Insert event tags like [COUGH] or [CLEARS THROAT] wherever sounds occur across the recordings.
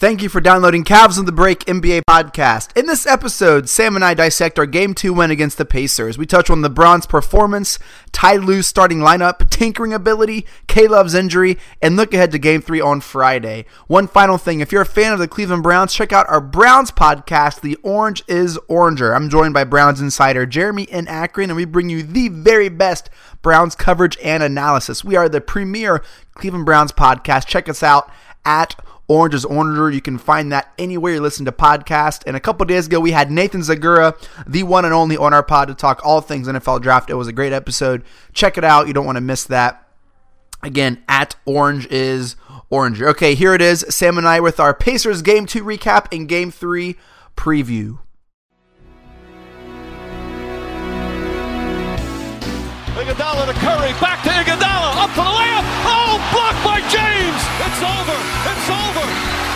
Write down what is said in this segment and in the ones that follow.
Thank you for downloading Cavs on the Break NBA podcast. In this episode, Sam and I dissect our Game 2 win against the Pacers. We touch on LeBron's performance, Ty Lue's starting lineup, tinkering ability, K-Love's injury, and look ahead to Game 3 on Friday. One final thing, if you're a fan of the Cleveland Browns, check out our Browns podcast, The Orange is Oranger. I'm joined by Browns insider Jeremy in Akron, and we bring you the very best Browns coverage and analysis. We are the premier Cleveland Browns podcast. Check us out at Orange is Oranger. You can find that anywhere you listen to podcasts. And a couple days ago, we had Nathan Zegura, the one and only, on our pod to talk all things NFL draft. It was a great episode. Check it out. You don't want to miss that. Again, at Orange is Oranger. Okay, here it is. Sam and I with our Pacers Game 2 recap and Game 3 preview. Iguodala to Curry, back to Iguodala, up for the layup. Oh. It's over. It's over.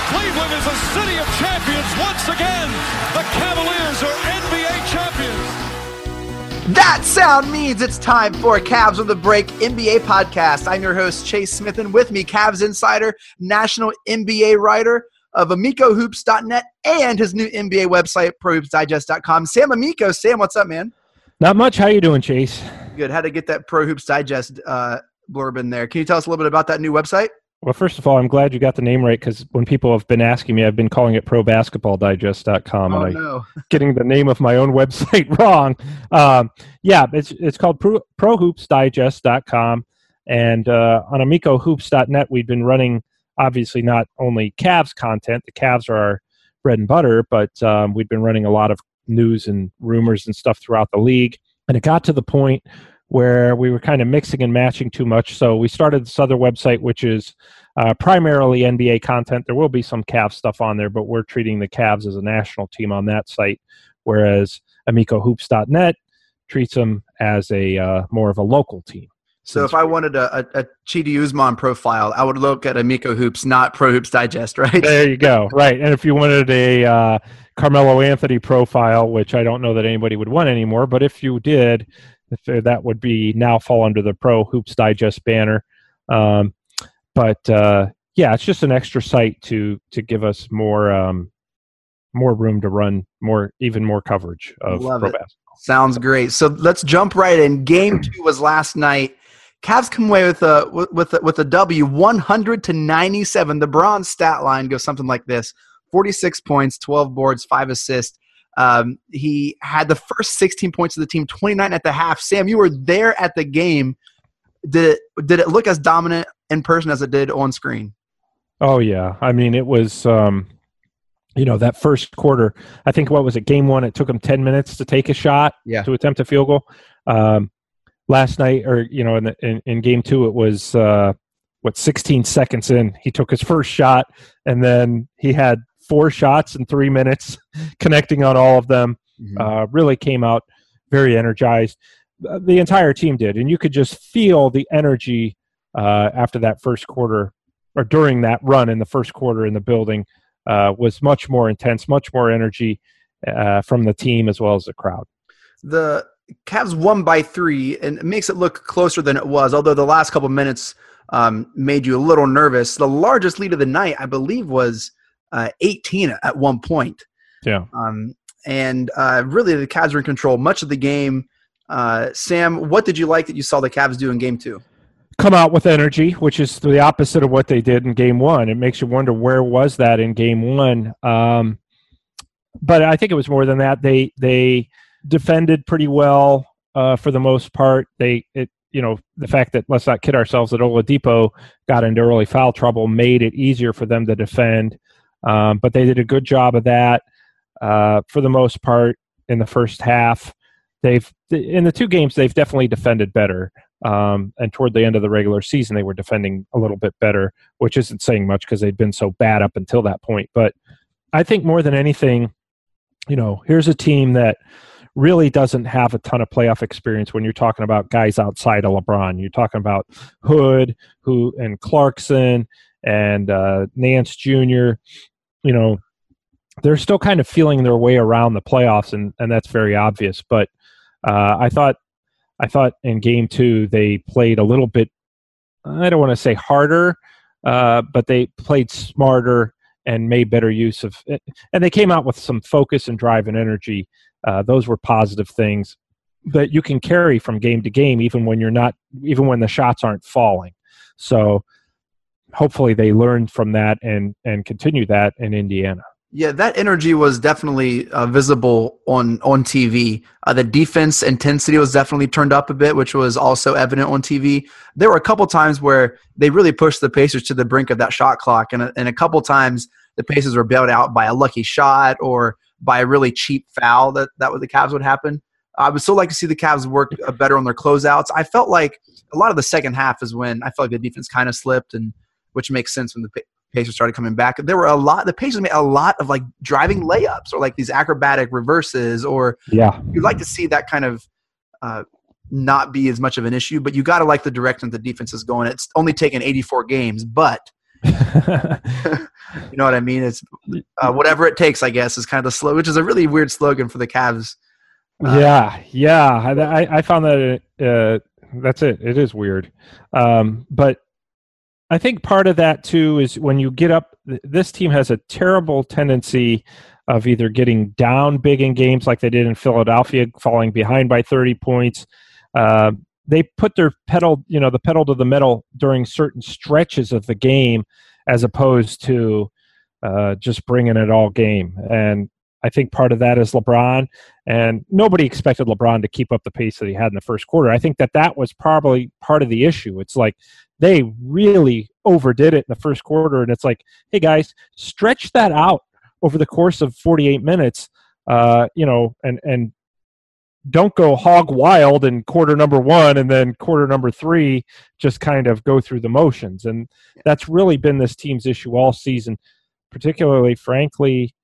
Cleveland is a city of champions once again. The Cavaliers are NBA champions. That sound means it's time for Cavs on the Break NBA podcast. I'm your host, Chase Smith, and with me, Cavs insider, national NBA writer of AmicoHoops.net and his new NBA website, ProHoopsDigest.com. Sam Amico. Sam, what's up, man? Not much. How you doing, Chase? Good. How to get that Pro Hoops Digest uh, blurb in there? Can you tell us a little bit about that new website? Well, first of all, I'm glad you got the name right because when people have been asking me, I've been calling it ProBasketballDigest.com, Oh, and I no. [LAUGHS] getting the name of my own website [LAUGHS] wrong. Um, yeah, it's it's called Pro, ProHoopsDigest.com, and uh, on AmicoHoops.net, we've been running obviously not only Cavs content. The Cavs are our bread and butter, but um, we've been running a lot of news and rumors and stuff throughout the league. And it got to the point where we were kind of mixing and matching too much. So we started this other website, which is uh, primarily NBA content. There will be some Cavs stuff on there, but we're treating the Cavs as a national team on that site, whereas AmicoHoops.net treats them as a uh, more of a local team. So if I wanted a, a, a Cedi Osman profile, I would look at Amico Hoops, not Pro Hoops Digest, [LAUGHS] right? There you go. Right. And if you wanted a uh, Carmelo Anthony profile, which I don't know that anybody would want anymore, but if you did, that would be now fall under the Pro Hoops Digest banner. Um, but uh, yeah, it's just an extra site to to give us more um, more room to run more even more coverage of Love pro it. basketball. Sounds great. So let's jump right in. Game [CLEARS THROAT] two was last night. Cavs come away with a with with a, with a W, one hundred to ninety seven. LeBron's stat line goes something like this: forty six points, twelve boards, five assists. Um, he had the first sixteen points of the team, twenty nine at the half. Sam, you were there at the game. Did it did it look as dominant in person as it did on screen? Oh yeah, I mean it was. Um, you know that first quarter. I think what was it? Game one. It took him ten minutes to take a shot. Yeah. To attempt a field goal. Um, last night, or you know, in, the, in in game two, it was uh, what sixteen seconds in. He took his first shot, and then he had four shots in three minutes, [LAUGHS] connecting on all of them. Uh, really came out very energized. Uh, The entire team did, and you could just feel the energy uh, after that first quarter, or during that run in the first quarter in the building uh, was much more intense, much more energy uh, from the team as well as the crowd. the Cavs won by three, and it makes it look closer than it was. Although the last couple minutes um, made you a little nervous. The largest lead of the night, I believe, was uh, 18 at one point. Yeah. Um, and uh, really, the Cavs were in control much of the game. Uh, Sam, what did you like that you saw the Cavs do in Game Two? Come out with energy, which is the opposite of what they did in game one. It makes you wonder where was that in game one. Um, but I think it was more than that. They they defended pretty well uh, for the most part. They it you know the fact that let's not kid ourselves that Oladipo got into early foul trouble made it easier for them to defend. Um, but they did a good job of that uh, for the most part in the first half. They've in the two games they've definitely defended better. Um, and toward the end of the regular season, they were defending a little bit better, which isn't saying much because they'd been so bad up until that point. But I think more than anything, you know, here's a team that really doesn't have a ton of playoff experience when you're talking about guys outside of LeBron. You're talking about Hood, who and Clarkson and uh, Nance Jr. You know, they're still kind of feeling their way around the playoffs, and and that's very obvious. But uh, I thought I thought in game two they played a little bit. I don't want to say harder, uh, but they played smarter and made better use of it. And they came out with some focus and drive and energy. Uh, those were positive things that you can carry from game to game, even when you're not, even when the shots aren't falling. So hopefully they learned from that and and continue that in Indiana. Yeah, that energy was definitely uh, visible on on TV. Uh, the defense intensity was definitely turned up a bit, which was also evident on TV. There were a couple times where they really pushed the Pacers to the brink of that shot clock, and a, and a couple times the Pacers were bailed out by a lucky shot or by a really cheap foul that that the Cavs would happen. I would still like to see the Cavs work better on their closeouts. I felt like a lot of the second half is when I felt like the defense kind of slipped, and which makes sense when the Pacers started coming back. There were a lot. The Pacers made a lot of like driving layups or like these acrobatic reverses. Or yeah, you'd like to see that kind of uh, not be as much of an issue. But you got to like the direction the defense is going. It's only taken 84 games, but [LAUGHS] [LAUGHS] you know what I mean. It's uh, whatever it takes. I guess is kind of the slow, which is a really weird slogan for the Cavs. Uh, yeah, yeah. I, I found that uh, that's it. It is weird, um, but I think part of that too is when you get up, this team has a terrible tendency of either getting down big in games like they did in Philadelphia, falling behind by 30 points. Uh, they put their pedal, you know, the pedal to the metal during certain stretches of the game as opposed to uh, just bringing it all game. And I think part of that is LeBron, and nobody expected LeBron to keep up the pace that he had in the first quarter. I think that that was probably part of the issue. It's like they really overdid it in the first quarter, and it's like, hey guys, stretch that out over the course of 48 minutes, uh, you know, and and don't go hog wild in quarter number one and then quarter number three just kind of go through the motions and that's really been this team's issue all season particularly frankly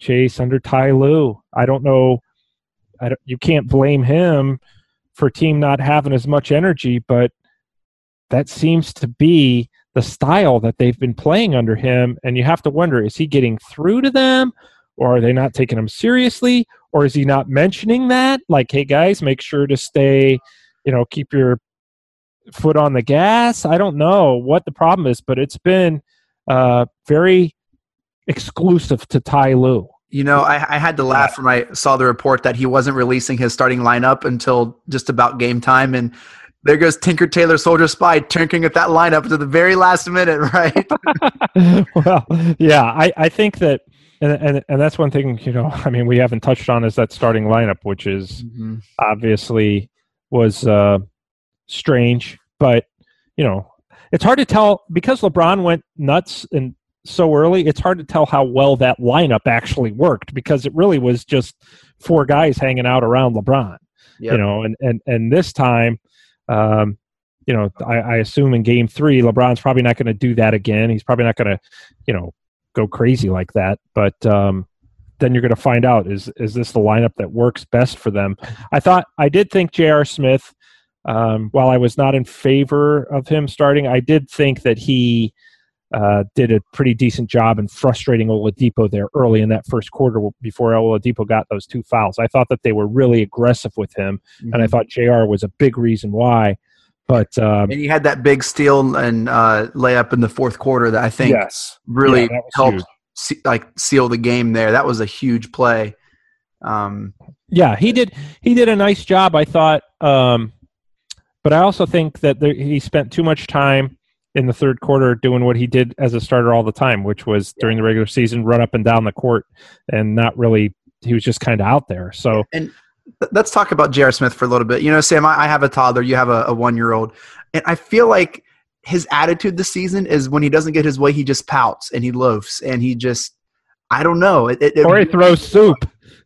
chase under ty lue i don't know I don't, you can't blame him for team not having as much energy but that seems to be the style that they've been playing under him. And you have to wonder is he getting through to them? Or are they not taking him seriously? Or is he not mentioning that? Like, hey guys, make sure to stay, you know, keep your foot on the gas. I don't know what the problem is, but it's been uh, very exclusive to Ty Lue. You know, I, I, had to laugh when I saw the report that he wasn't releasing his starting lineup until just about game time. And there goes Tinker Taylor Soldier Spy tinkering at that lineup to the very last minute, [LAUGHS] right? [LAUGHS] well, yeah, I, I think that, and, and and that's one thing you know. [LAUGHS] I mean, we haven't touched on is that starting lineup, which is mm-hmm. obviously was uh, strange, but you know, it's hard to tell because LeBron went nuts and so early. It's hard to tell how well that lineup actually worked because it really was just four guys hanging out around LeBron. Yep. You know, and and and this time um, you know, I, I, assume in game three, LeBron's probably not going to do that again. He's probably not going to, you know, go crazy like that. But um, then you're going to find out is is this the lineup that works best for them? I thought I did think J.R. Smith, um, while I was not in favor of him starting, I did think that he uh, did a pretty decent job in frustrating Oladipo there early in that first quarter before Oladipo got those two fouls. I thought that they were really aggressive with him, mm-hmm. and I mm-hmm. thought J.R. was a big reason why. But um, and he had that big steal and uh, layup in the fourth quarter that I think yes. really yeah, helped see, like seal the game there. That was a huge play. Um, yeah, he did. He did a nice job, I thought. Um, but I also think that there, he spent too much time in the third quarter doing what he did as a starter all the time, which was during the regular season, run up and down the court and not really, he was just kind of out there. So, and let's talk about J.R. Smith for a little bit. You know, Sam, I, have a toddler, you have a, a one year old, and I feel like his attitude this season is when he doesn't get his way, he just pouts and he loafs and he just, I don't know. It, it, or he throws soup.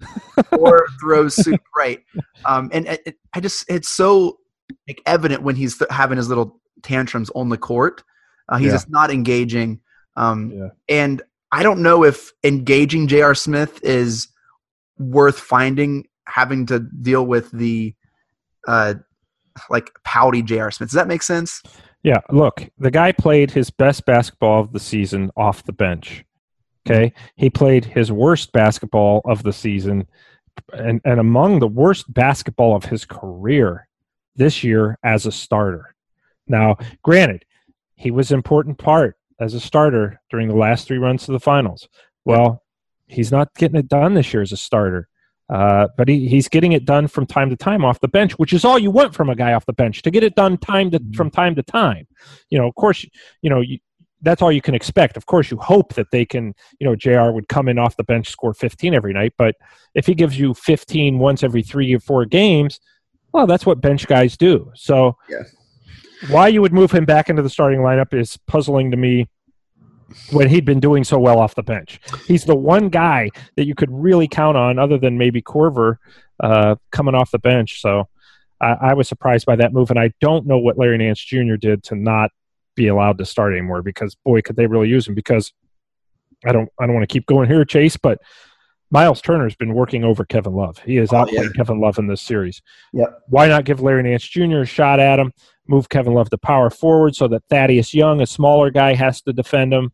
[LAUGHS] or throws soup, right. Um, and it, I just, it's so like evident when he's th- having his little tantrums on the court. Uh, he's yeah. just not engaging. Um, yeah. And I don't know if engaging J.R. Smith is worth finding having to deal with the uh, like pouty J.R. Smith. Does that make sense? Yeah. Look, the guy played his best basketball of the season off the bench. Okay. He played his worst basketball of the season and, and among the worst basketball of his career this year as a starter. Now, granted, he was an important part as a starter during the last three runs to the finals. Well, he's not getting it done this year as a starter. Uh, but he, he's getting it done from time to time off the bench, which is all you want from a guy off the bench to get it done time to, from time to time. You know, of course, you know, you, that's all you can expect. Of course, you hope that they can, you know, JR would come in off the bench, score 15 every night. But if he gives you 15 once every three or four games, well, that's what bench guys do. So Yeah. Why you would move him back into the starting lineup is puzzling to me when he'd been doing so well off the bench. He's the one guy that you could really count on, other than maybe Korver uh, coming off the bench. So I, I was surprised by that move, and I don't know what Larry Nance Jr. did to not be allowed to start anymore. Because boy, could they really use him? Because I don't, I don't want to keep going here, Chase, but. Miles Turner's been working over Kevin Love. He has Oh, outplayed yeah. Kevin Love in this series. Yep. Why not give Larry Nance Jr. a shot at him? Move Kevin Love to power forward so that Thaddeus Young, a smaller guy, has to defend him,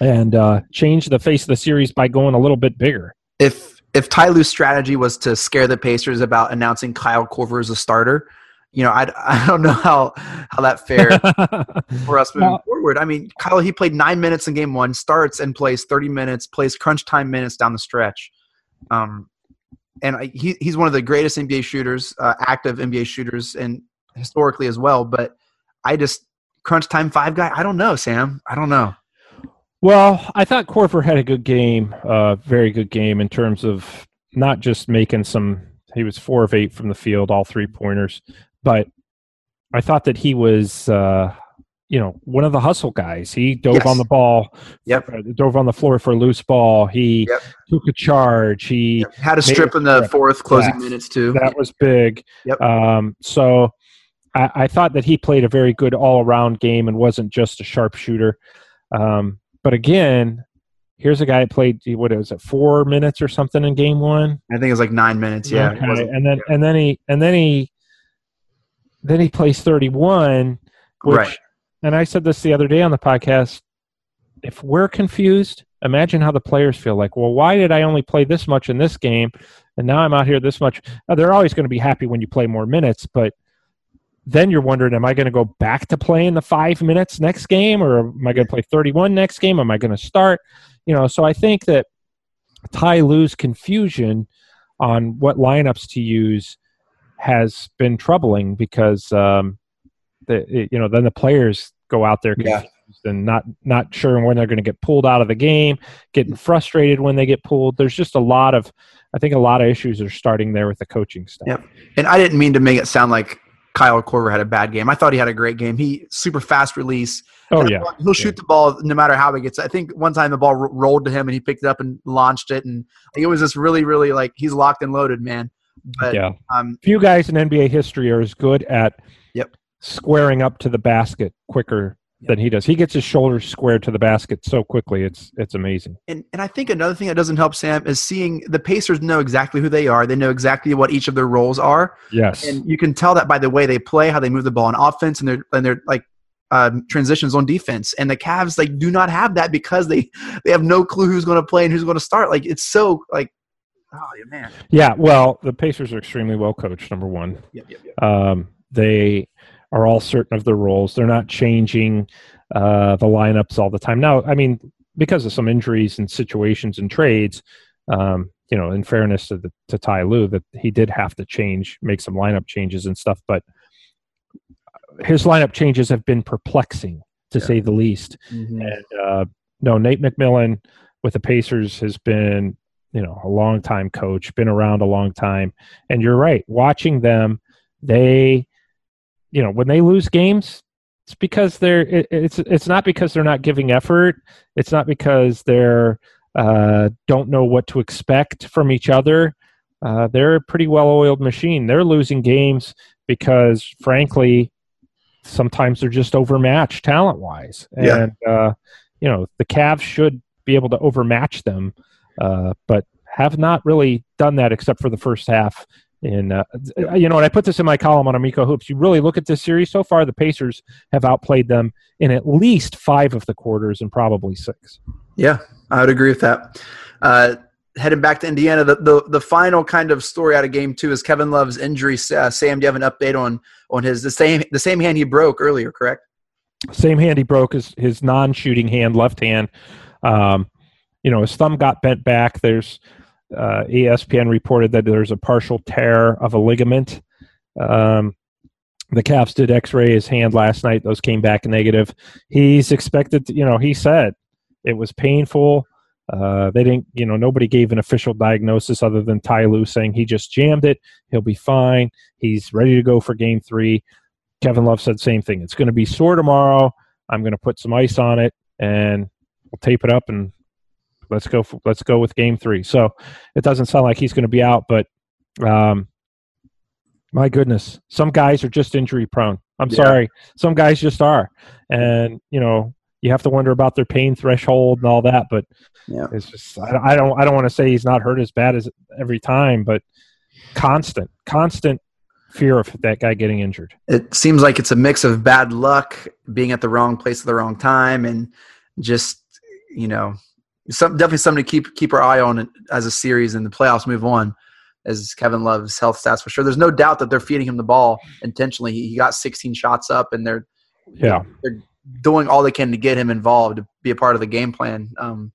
and uh, change the face of the series by going a little bit bigger. If if Ty Lue's strategy was to scare the Pacers about announcing Kyle Korver as a starter, you know, I, [LAUGHS] I don't know how how that fared [LAUGHS] for us moving forward. I mean, Kyle he played nine minutes in game one, starts and plays thirty minutes, plays crunch time minutes down the stretch. Um, and I, he he's one of the greatest NBA shooters, uh, active NBA shooters, and historically as well. But I just crunch time five guy. I don't know, Sam. I don't know. Well, I thought Korver had a good game, uh, very good game in terms of not just making some. He was four of eight from the field, all three pointers, but I thought that he was, uh, you know, one of the hustle guys. He dove Yes. on the ball, Yep. uh, dove on the floor for a loose ball. He Yep. took a charge. He Had a strip in the fourth, closing Yeah. minutes too. that was big. Yep. Um, so I, I thought that he played a very good all around game and wasn't just a sharpshooter. Um, but again, here's a guy that played what was it four minutes or something in game one. I think it was like nine minutes. Yeah, Okay, and then and then he and then he then he plays 31 Right. and i said this the other day on the podcast if we're confused imagine how the players feel like well why did i only play this much in this game and now i'm out here this much Now, they're always going to be happy when you play more minutes but then you're wondering am i going to go back to playing the five minutes next game or am i going to play 31 next game am i going to start you know so i think that ty Lue's confusion on what lineups to use has been troubling because um, the you know then the players go out there Yeah. and not not sure when they're going to get pulled out of the game, getting frustrated when they get pulled. There's just a lot of I think a lot of issues are starting there with the coaching staff. Yep. And I didn't mean to make it sound like Kyle Korver had a bad game. I thought he had a great game. He super fast release. Oh yeah, He'll shoot the ball no matter how he gets. I think one time the ball ro- rolled to him and he picked it up and launched it, and like, it was just really, really like he's locked and loaded, man. But yeah. um, Few guys in NBA history are as good at Yep. squaring up to the basket quicker than he does. He gets his shoulders squared to the basket so quickly. It's it's amazing. and and I think another thing that doesn't help Sam is seeing the Pacers know exactly who they are. They know exactly what each of their roles are, Yes. and you can tell that by the way they play, how they move the ball on offense, and their and their like um, transitions on defense. And the Cavs like do not have that because they they have no clue who's going to play and who's going to start. Like it's so like oh man. Yeah, well, the Pacers are extremely well coached. Number one, Yep, yep, yep. um, they are all certain of their roles. They're not changing uh, the lineups all the time. Now, I mean, because of some injuries and situations and trades, um, you know, in fairness to the, to Ty Lue, that he did have to change, make some lineup changes and stuff. But his lineup changes have been perplexing, to Yeah. say the least. Mhm. And uh, no, Nate McMillan with the Pacers has been, you know, a long time coach, been around a long time. And you're right, watching them, they, you know, when they lose games, it's because they're. It, it's it's not because they're not giving effort. It's not because they're uh, don't know what to expect from each other. Uh, they're a pretty well-oiled machine. They're losing games because, frankly, sometimes they're just overmatched talent-wise. Yeah. And uh, you know, the Cavs should be able to overmatch them, uh, but have not really done that except for the first half. In uh, you know, and I put this in my column on Amico Hoops. You really look at this series so far. The Pacers have outplayed them in at least five of the quarters and probably six. Yeah, I would agree with that. Uh, heading back to Indiana, the, the the final kind of story out of Game Two is Kevin Love's injury. Uh, Sam, do you have an update on on his the same the same hand he broke earlier? Correct. Same hand he broke his his non-shooting hand, left hand. Um, you know, his thumb got bent back. There's uh, ESPN reported that there's a partial tear of a ligament. Um, the Cavs did X-ray his hand last night; those came back negative. He's expected, to, you know, he said it was painful. Uh, they didn't, you know, nobody gave an official diagnosis other than Ty Lue saying he just jammed it. He'll be fine. He's ready to go for Game Three. Kevin Love said same thing. It's going to be sore tomorrow. I'm going to put some ice on it and we'll tape it up and let's go. For, let's go with Game Three. So it doesn't sound like he's going to be out, but um, my goodness, some guys are just injury prone. I'm yeah. sorry, some guys just are, and you know you have to wonder about their pain threshold and all that. But yeah. it's just I, I don't I don't want to say he's not hurt as bad as every time, but constant, constant fear of that guy getting injured. It seems like it's a mix of bad luck, being at the wrong place at the wrong time, and just you know, some definitely something to keep keep our eye on as a series and the playoffs move on. As Kevin Love's health stats for sure. There's no doubt that they're feeding him the ball intentionally. He, he got 16 shots up, and they're yeah they're doing all they can to get him involved to be a part of the game plan. Um,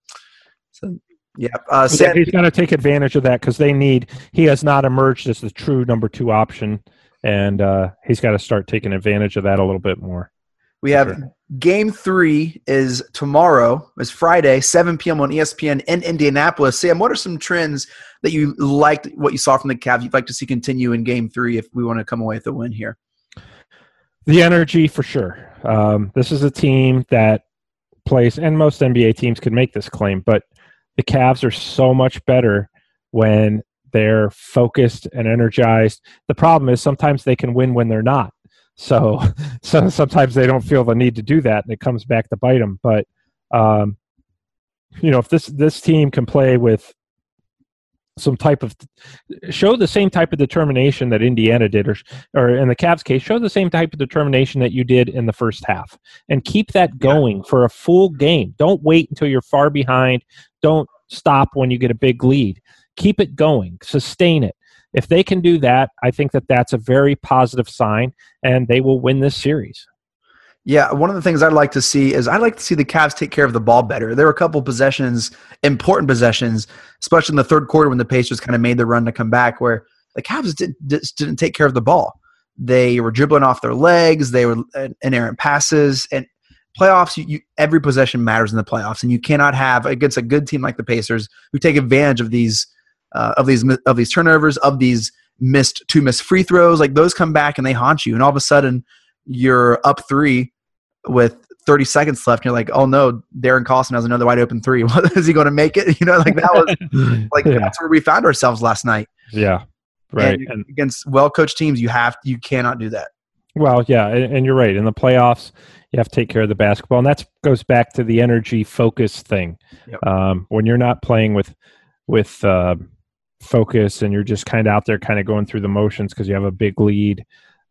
so yeah, uh, Sam, he's going to take advantage of that because they need. He has not emerged as the true number two option, and uh, he's got to start taking advantage of that a little bit more. We have sure. game three is tomorrow. It's Friday, 7 p.m. on ESPN in Indianapolis. Sam, what are some trends that you liked, what you saw from the Cavs, you'd like to see continue in game three if we want to come away with a win here? The energy for sure. Um, this is a team that plays, and most NBA teams could make this claim, but the Cavs are so much better when they're focused and energized. The problem is sometimes they can win when they're not. So, [LAUGHS] so sometimes they don't feel the need to do that, and it comes back to bite them. But, um, you know, if this this team can play with some type of show the same type of determination that Indiana did, or or in the Cavs case, show the same type of determination that you did in the first half, and keep that going for a full game. Don't wait until you're far behind. Don't stop when you get a big lead. Keep it going. Sustain it. If they can do that, I think that that's a very positive sign, and they will win this series. Yeah, one of the things I'd like to see is I'd like to see the Cavs take care of the ball better. There were a couple possessions, important possessions, especially in the third quarter when the Pacers kind of made the run to come back, where the Cavs did, just didn't take care of the ball. They were dribbling off their legs. They were inerrant passes, and playoffs. You, you, every possession matters in the playoffs, and you cannot have against a good team like the Pacers who take advantage of these uh, of these of these turnovers, of these missed two missed free throws. Like those come back and they haunt you, and all of a sudden you're up three with 30 seconds left. And you're like, oh no, Darren Collison has another wide open three. [LAUGHS] is he going to make it? [LAUGHS] You know, like that was [LAUGHS] like yeah. that's where we found ourselves last night. Yeah, right. And against well coached teams, you have you cannot do that. Well, yeah, and, and, you're right. In the playoffs, you have to take care of the basketball, and that goes back to the energy focus thing. Yep. Um, when you're not playing with with uh, focus and you're just kind of out there, kind of going through the motions because you have a big lead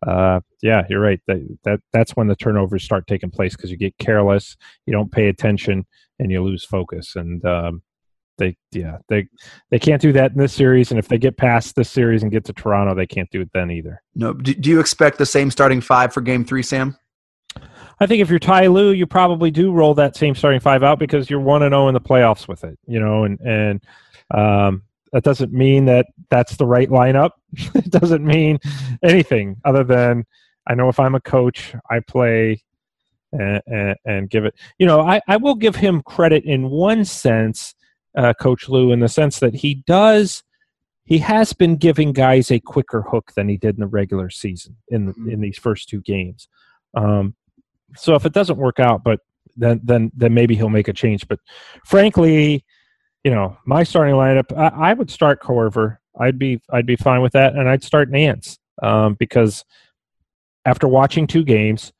uh, yeah, you're right. That, that that's when the turnovers start taking place because you get careless, you don't pay attention, and you lose focus. And um, they, yeah, they they can't do that in this series. And if they get past this series and get to Toronto, they can't do it then either. No. Do, do you expect the same starting five for Game Three, Sam? I think if you're Ty Lue, you probably do roll that same starting five out because you're one and zero oh in the playoffs with it. You know, and and um, that doesn't mean that that's the right lineup. [LAUGHS] it doesn't mean anything other than I know if I'm a coach, I play and, and, and give it. You know, I, I will give him credit in one sense, uh, Coach Lue, in the sense that he does. He has been giving guys a quicker hook than he did in the regular season in mm-hmm. in these first two games. Um, so if it doesn't work out, but then then then maybe he'll make a change. But frankly, you know, my starting lineup, I, I, would start Korver. I'd be I'd be fine with that, and I'd start Nance um, because after watching two games,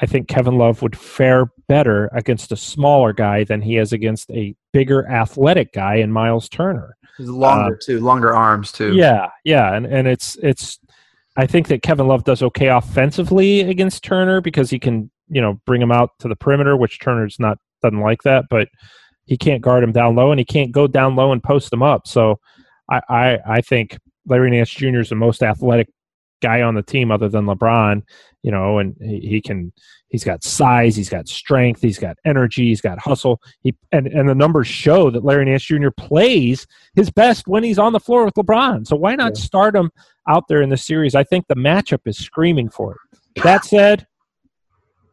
I think Kevin Love would fare better against a smaller guy than he is against a bigger athletic guy in Miles Turner. He's longer uh, too, longer arms too. Yeah, yeah, and and it's it's. I think that Kevin Love does okay offensively against Turner because he can you know bring him out to the perimeter, which Turner's not doesn't like that, but he can't guard him down low, and he can't go down low and post him up. So I, I, I think Larry Nance Jr. is the most athletic guy on the team other than LeBron, you know, and he, he can he's got size, he's got strength, he's got energy, he's got hustle. He and, and the numbers show that Larry Nance Jr. plays his best when he's on the floor with LeBron. So why not yeah. start him out there in the series? I think the matchup is screaming for it. That said,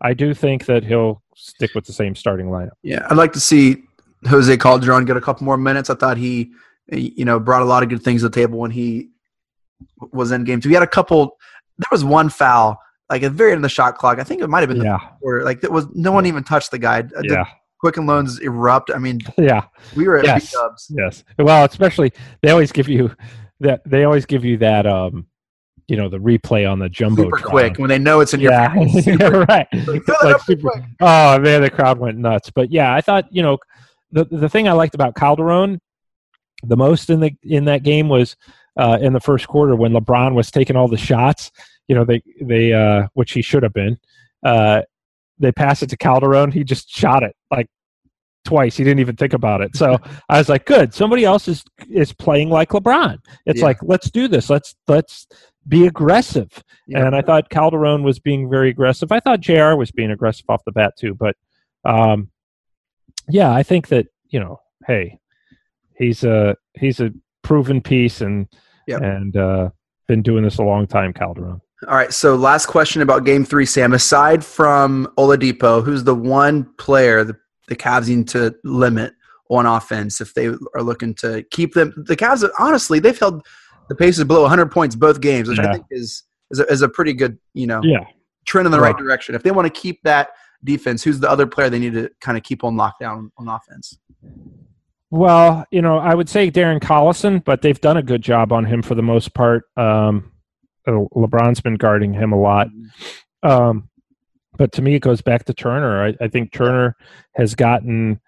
I do think that he'll stick with the same starting lineup. Yeah, I'd like to see Jose Calderon get a couple more minutes. I thought he, you know, brought a lot of good things to the table when he was in game two. He had a couple. There was one foul, like at the very end of the shot clock. I think it might have been the yeah. quarter. Like it was no one even touched the guy. Uh, yeah. Quicken Loans erupt. I mean, [LAUGHS] yeah, we were at yes. B-dubs. Yes. Well, especially they always give you that. They always give you that. um you know the replay on the jumbo super quick when they know it's in your yeah, [LAUGHS] yeah right [LAUGHS] like super, oh man the crowd went nuts but yeah i thought you know the the thing i liked about calderon the most in the in that game was uh, in the first quarter when lebron was taking all the shots you know they they uh which he should have been uh they passed it to calderon he just shot it like twice. He didn't even think about it. So [LAUGHS] I was like, good. Somebody else is is playing like LeBron. It's yeah. like let's do this. Let's let's be aggressive. Yeah. And I thought Calderon was being very aggressive. I thought J.R. was being aggressive off the bat too. But um, yeah, I think that you know, hey, he's a he's a proven piece and yep. and uh, been doing this a long time, Calderon. All right. So last question about Game Three, Sam. Aside from Oladipo, who's the one player the the Cavs need to limit on offense if they are looking to keep them? The Cavs, honestly, they've held the Pacers below 100 points both games, which yeah. I think is is a, is a, pretty good you know yeah. trend in the right. right direction. If they want to keep that defense, who's the other player they need to kind of keep on lockdown on offense? Well, you know, I would say Darren Collison, but they've done a good job on him for the most part. Um, LeBron's been guarding him a lot. Um, but to me, it goes back to Turner. I, I think Turner has gotten,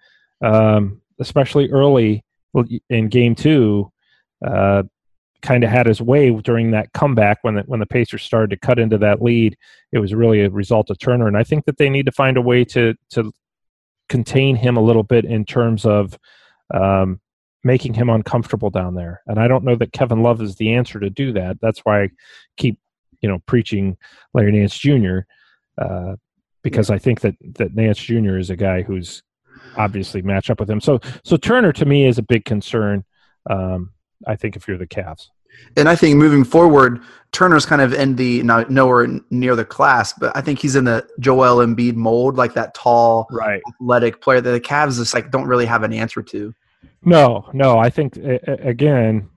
um, especially early in game two, uh, kind of had his way during that comeback when the, when the Pacers started to cut into that lead. It was really a result of Turner, and I think that they need to find a way to to contain him a little bit in terms of um, making him uncomfortable down there. And I don't know that Kevin Love is the answer to do that. That's why I keep you know preaching Larry Nance Jr. Uh, because I think that that Nance Jr. is a guy who's obviously match up with him. So so Turner to me is a big concern. Um, I think if you're the Cavs. And I think moving forward, Turner's kind of in the not nowhere near the class, but I think he's in the Joel Embiid mold, like that tall, right. athletic player that the Cavs just like don't really have an answer to. No, no. I think again,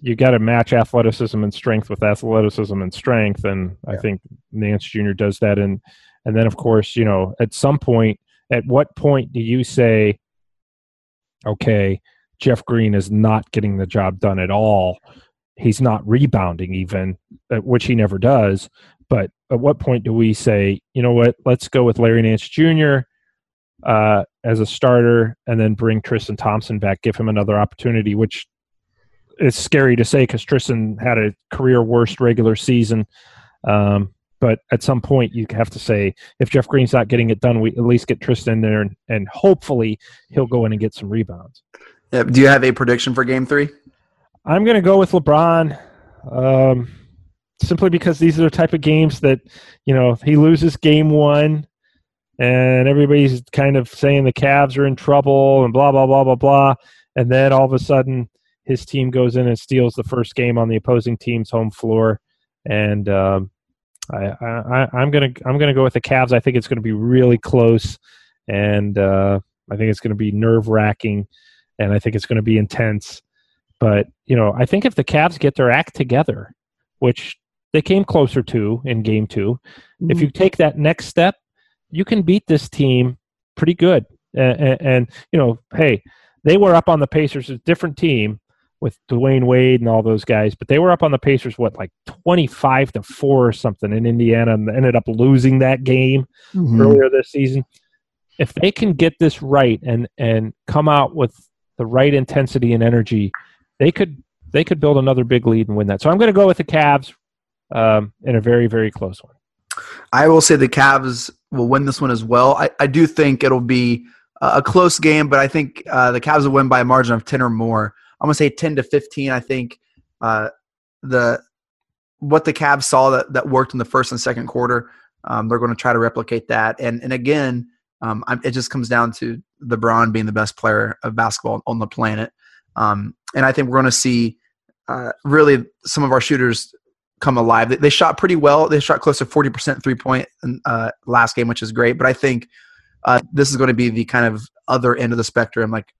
you got to match athleticism and strength with athleticism and strength, and yeah. I think Nance Jr. does that. And and then of course, you know, at some point, at what point do you say, okay? Jeff Green is not getting the job done at all. He's not rebounding, even, uh, which he never does. But at what point do we say, you know what, let's go with Larry Nance Jr. Uh, as a starter and then bring Tristan Thompson back, give him another opportunity, which is scary to say because Tristan had a career worst regular season. Um, but at some point, you have to say, if Jeff Green's not getting it done, we at least get Tristan there and, and hopefully he'll go in and get some rebounds. Do you have a prediction for Game Three? I'm going to go with LeBron, um, simply because these are the type of games that you know he loses Game One, and everybody's kind of saying the Cavs are in trouble and blah blah blah blah blah, and then all of a sudden his team goes in and steals the first game on the opposing team's home floor, and um, I, I'm gonna I'm gonna go with the Cavs. I think it's going to be really close, and uh, I think it's going to be nerve wracking and I think it's going to be intense. But you know, I think if the Cavs get their act together, which they came closer to in Game 2 mm-hmm. if you take that next step, you can beat this team pretty good. And, and, and, you know, hey, they were up on the Pacers, a different team with Dwyane Wade and all those guys, but they were up on the Pacers what like twenty five to four or something in Indiana, and ended up losing that game mm-hmm. earlier this season. If they can get this right and and come out with the right intensity and energy, they could they could build another big lead and win that. So I'm going to go with the Cavs um, in a very very close one. I will say the Cavs will win this one as well. I, I do think it'll be a close game, but I think uh, the Cavs will win by a margin of ten or more. I'm going to say ten to fifteen. I think uh, the what the Cavs saw that, that worked in the first and second quarter. Um, they're going to try to replicate that. And and again, um, it just comes down to LeBron being the best player of basketball on the planet. Um, and I think we're going to see uh, really some of our shooters come alive. They, they, shot pretty well. They shot close to 40% three point in, uh, last game, which is great. But I think uh, this is going to be the kind of other end of the spectrum. Like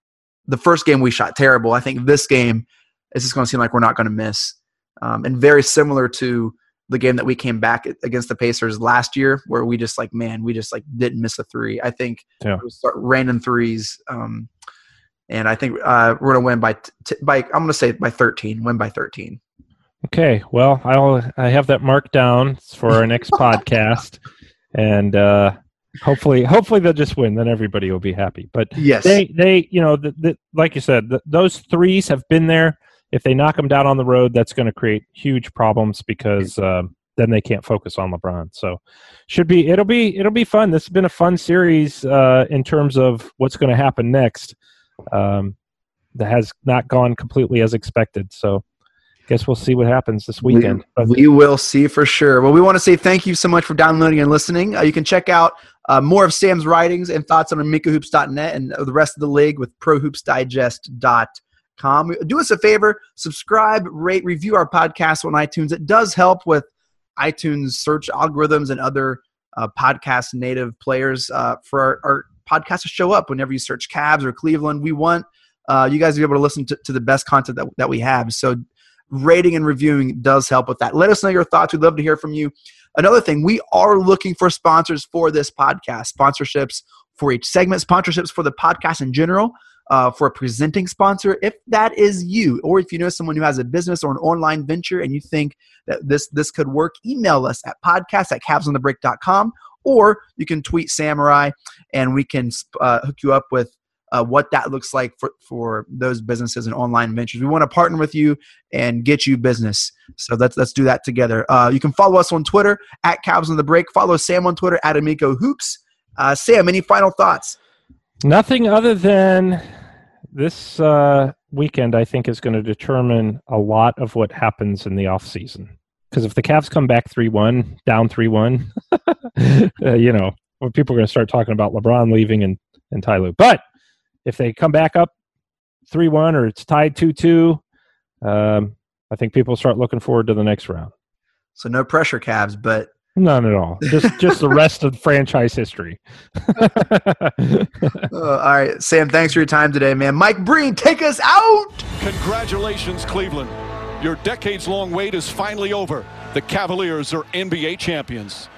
the first game we shot terrible. I think this game is just going to seem like we're not going to miss. Um, and very similar to the game that we came back against the Pacers last year, where we just like, man, we just like didn't miss a three. I think yeah. start random threes, um, and I think uh, we're gonna win by t- by I'm gonna say by 13, win by 13. Okay, well, I'll I have that marked down for our next [LAUGHS] podcast, and uh, hopefully, hopefully they'll just win. Then everybody will be happy. But yes, they they you know the, the, like you said, the, those threes have been there if they knock them down on the road, that's going to create huge problems because uh, then they can't focus on LeBron. So should be it'll be it'll be fun. This has been a fun series uh, in terms of what's going to happen next. Um, that has not gone completely as expected. So I guess we'll see what happens this weekend. We, we, will see for sure. Well, we want to say thank you so much for downloading and listening. Uh, you can check out uh, more of Sam's writings and thoughts on AmicoHoops.net and the rest of the league with ProHoopsDigest.com com. Do us a favor, subscribe, rate, review our podcast on iTunes. It does help with iTunes search algorithms and other uh, podcast native players uh, for our, our, podcast to show up whenever you search Cavs or Cleveland. We want uh, you guys to be able to listen to, to the best content that, that we have. So rating and reviewing does help with that. Let us know your thoughts. We'd love to hear from you. Another thing, we are looking for sponsors for this podcast, sponsorships for each segment, sponsorships for the podcast in general uh, for a presenting sponsor. If that is you, or if you know someone who has a business or an online venture and you think that this this could work, email us at podcast at cavsonthebreak.com or you can tweet Samurai and we can uh, hook you up with uh, what that looks like for, for those businesses and online ventures. We want to partner with you and get you business. So let's let's do that together. Uh, you can follow us on Twitter at Break. Follow Sam on Twitter at Amico Hoops. Uh, Sam, any final thoughts? Nothing other than this uh, weekend, I think, is going to determine a lot of what happens in the off season. Because if the Cavs come back three one, down three one, [LAUGHS] uh, you know, people are going to start talking about LeBron leaving and and Ty Lue. But if they come back up three one or it's tied two two, um, I think people start looking forward to the next round. So no pressure, Cavs, but None at all. Just just the rest of franchise history. [LAUGHS] uh, all right, Sam. Thanks for your time today, man. Mike Breen, take us out. Congratulations, Cleveland. Your decades-long wait is finally over. The Cavaliers are NBA champions.